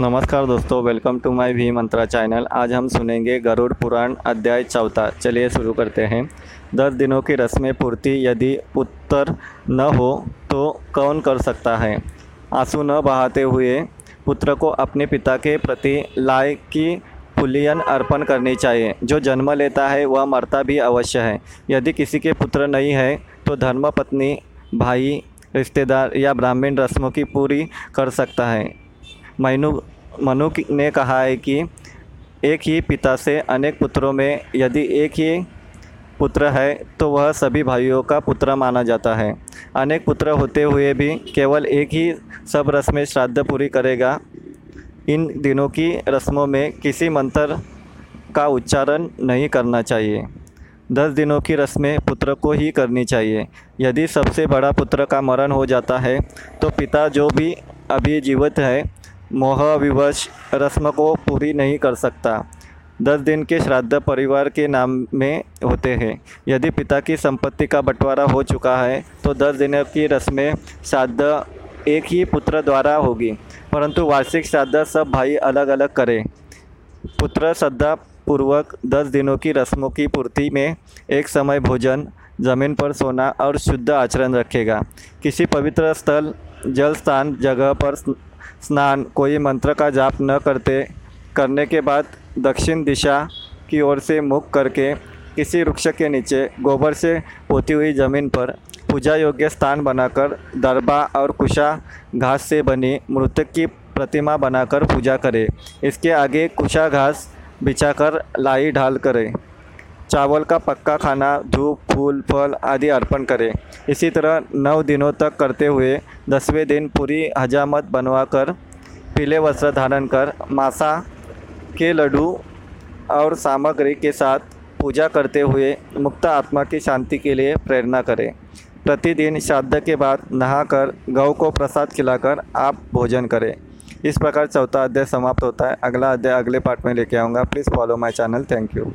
नमस्कार दोस्तों welcome to my भी मंत्रा चैनल आज हम सुनेंगे गरुड़ पुराण अध्याय चौथा। चलिए शुरू करते हैं। दस दिनों की रस्में पूर्ति, यदि उत्तर न हो तो कौन कर सकता है? आँसू न बहाते हुए पुत्र को अपने पिता के प्रति लाय की पुलियन अर्पण करनी चाहिए। जो जन्म लेता है, वह मरता भी अवश्य है। यदि किसी के पुत्र नहीं है तो धर्मपत्नी भाई, रिश्तेदार या ब्राह्मण रस्मों की पूरी कर सकता है। मनु मनु ने कहा है कि एक ही पिता से अनेक पुत्रों में यदि एक ही पुत्र है तो वह सभी भाइयों का पुत्र माना जाता है। अनेक पुत्र होते हुए भी केवल एक ही सब रस्में श्राद्ध पूरी करेगा। इन दिनों की रस्मों में किसी मंत्र का उच्चारण नहीं करना चाहिए। दस दिनों की रस्में पुत्र को ही करनी चाहिए। यदि सबसे बड़ा पुत्र का मरण हो जाता है तो पिता जो भी अभी जीवित है मोह विवश रस्म को पूरी नहीं कर सकता। दस दिन के श्राद्ध परिवार के नाम में होते हैं। यदि पिता की संपत्ति का बंटवारा हो चुका है तो दस दिनों की रस्में श्राद्ध एक ही पुत्र द्वारा होगी। परंतु वार्षिक श्राद्ध सब भाई अलग अलग करें। पुत्र श्रद्धा पूर्वक दस दिनों की रस्मों की पूर्ति में एक समय भोजन, ज़मीन पर सोना और शुद्ध आचरण रखेगा। किसी पवित्र स्थल, जल स्थान, जगह पर स्नान, कोई मंत्र का जाप न करते, करने के बाद दक्षिण दिशा की ओर से मुख करके किसी वृक्ष के नीचे गोबर से पोती हुई ज़मीन पर पूजा योग्य स्थान बनाकर दरबा और कुशा घास से बनी मृतक की प्रतिमा बनाकर पूजा करें। इसके आगे कुशा घास बिछाकर लाई ढाल करें। चावल का पक्का खाना, धूप, फूल, फल आदि अर्पण करें। इसी तरह नौ दिनों तक करते हुए दसवें दिन पूरी हजामत बनवाकर, पीले वस्त्र धारण कर, मासा के लड्डू और सामग्री के साथ पूजा करते हुए मुक्त आत्मा की शांति के लिए प्रेरणा करें। प्रतिदिन श्राद्ध के बाद नहाकर, गौ को प्रसाद खिलाकर आप भोजन करें। इस प्रकार चौथा अध्याय समाप्त होता है। अगला अध्याय अगले पार्ट में लेके आऊँगा। Please follow my channel. Thank you.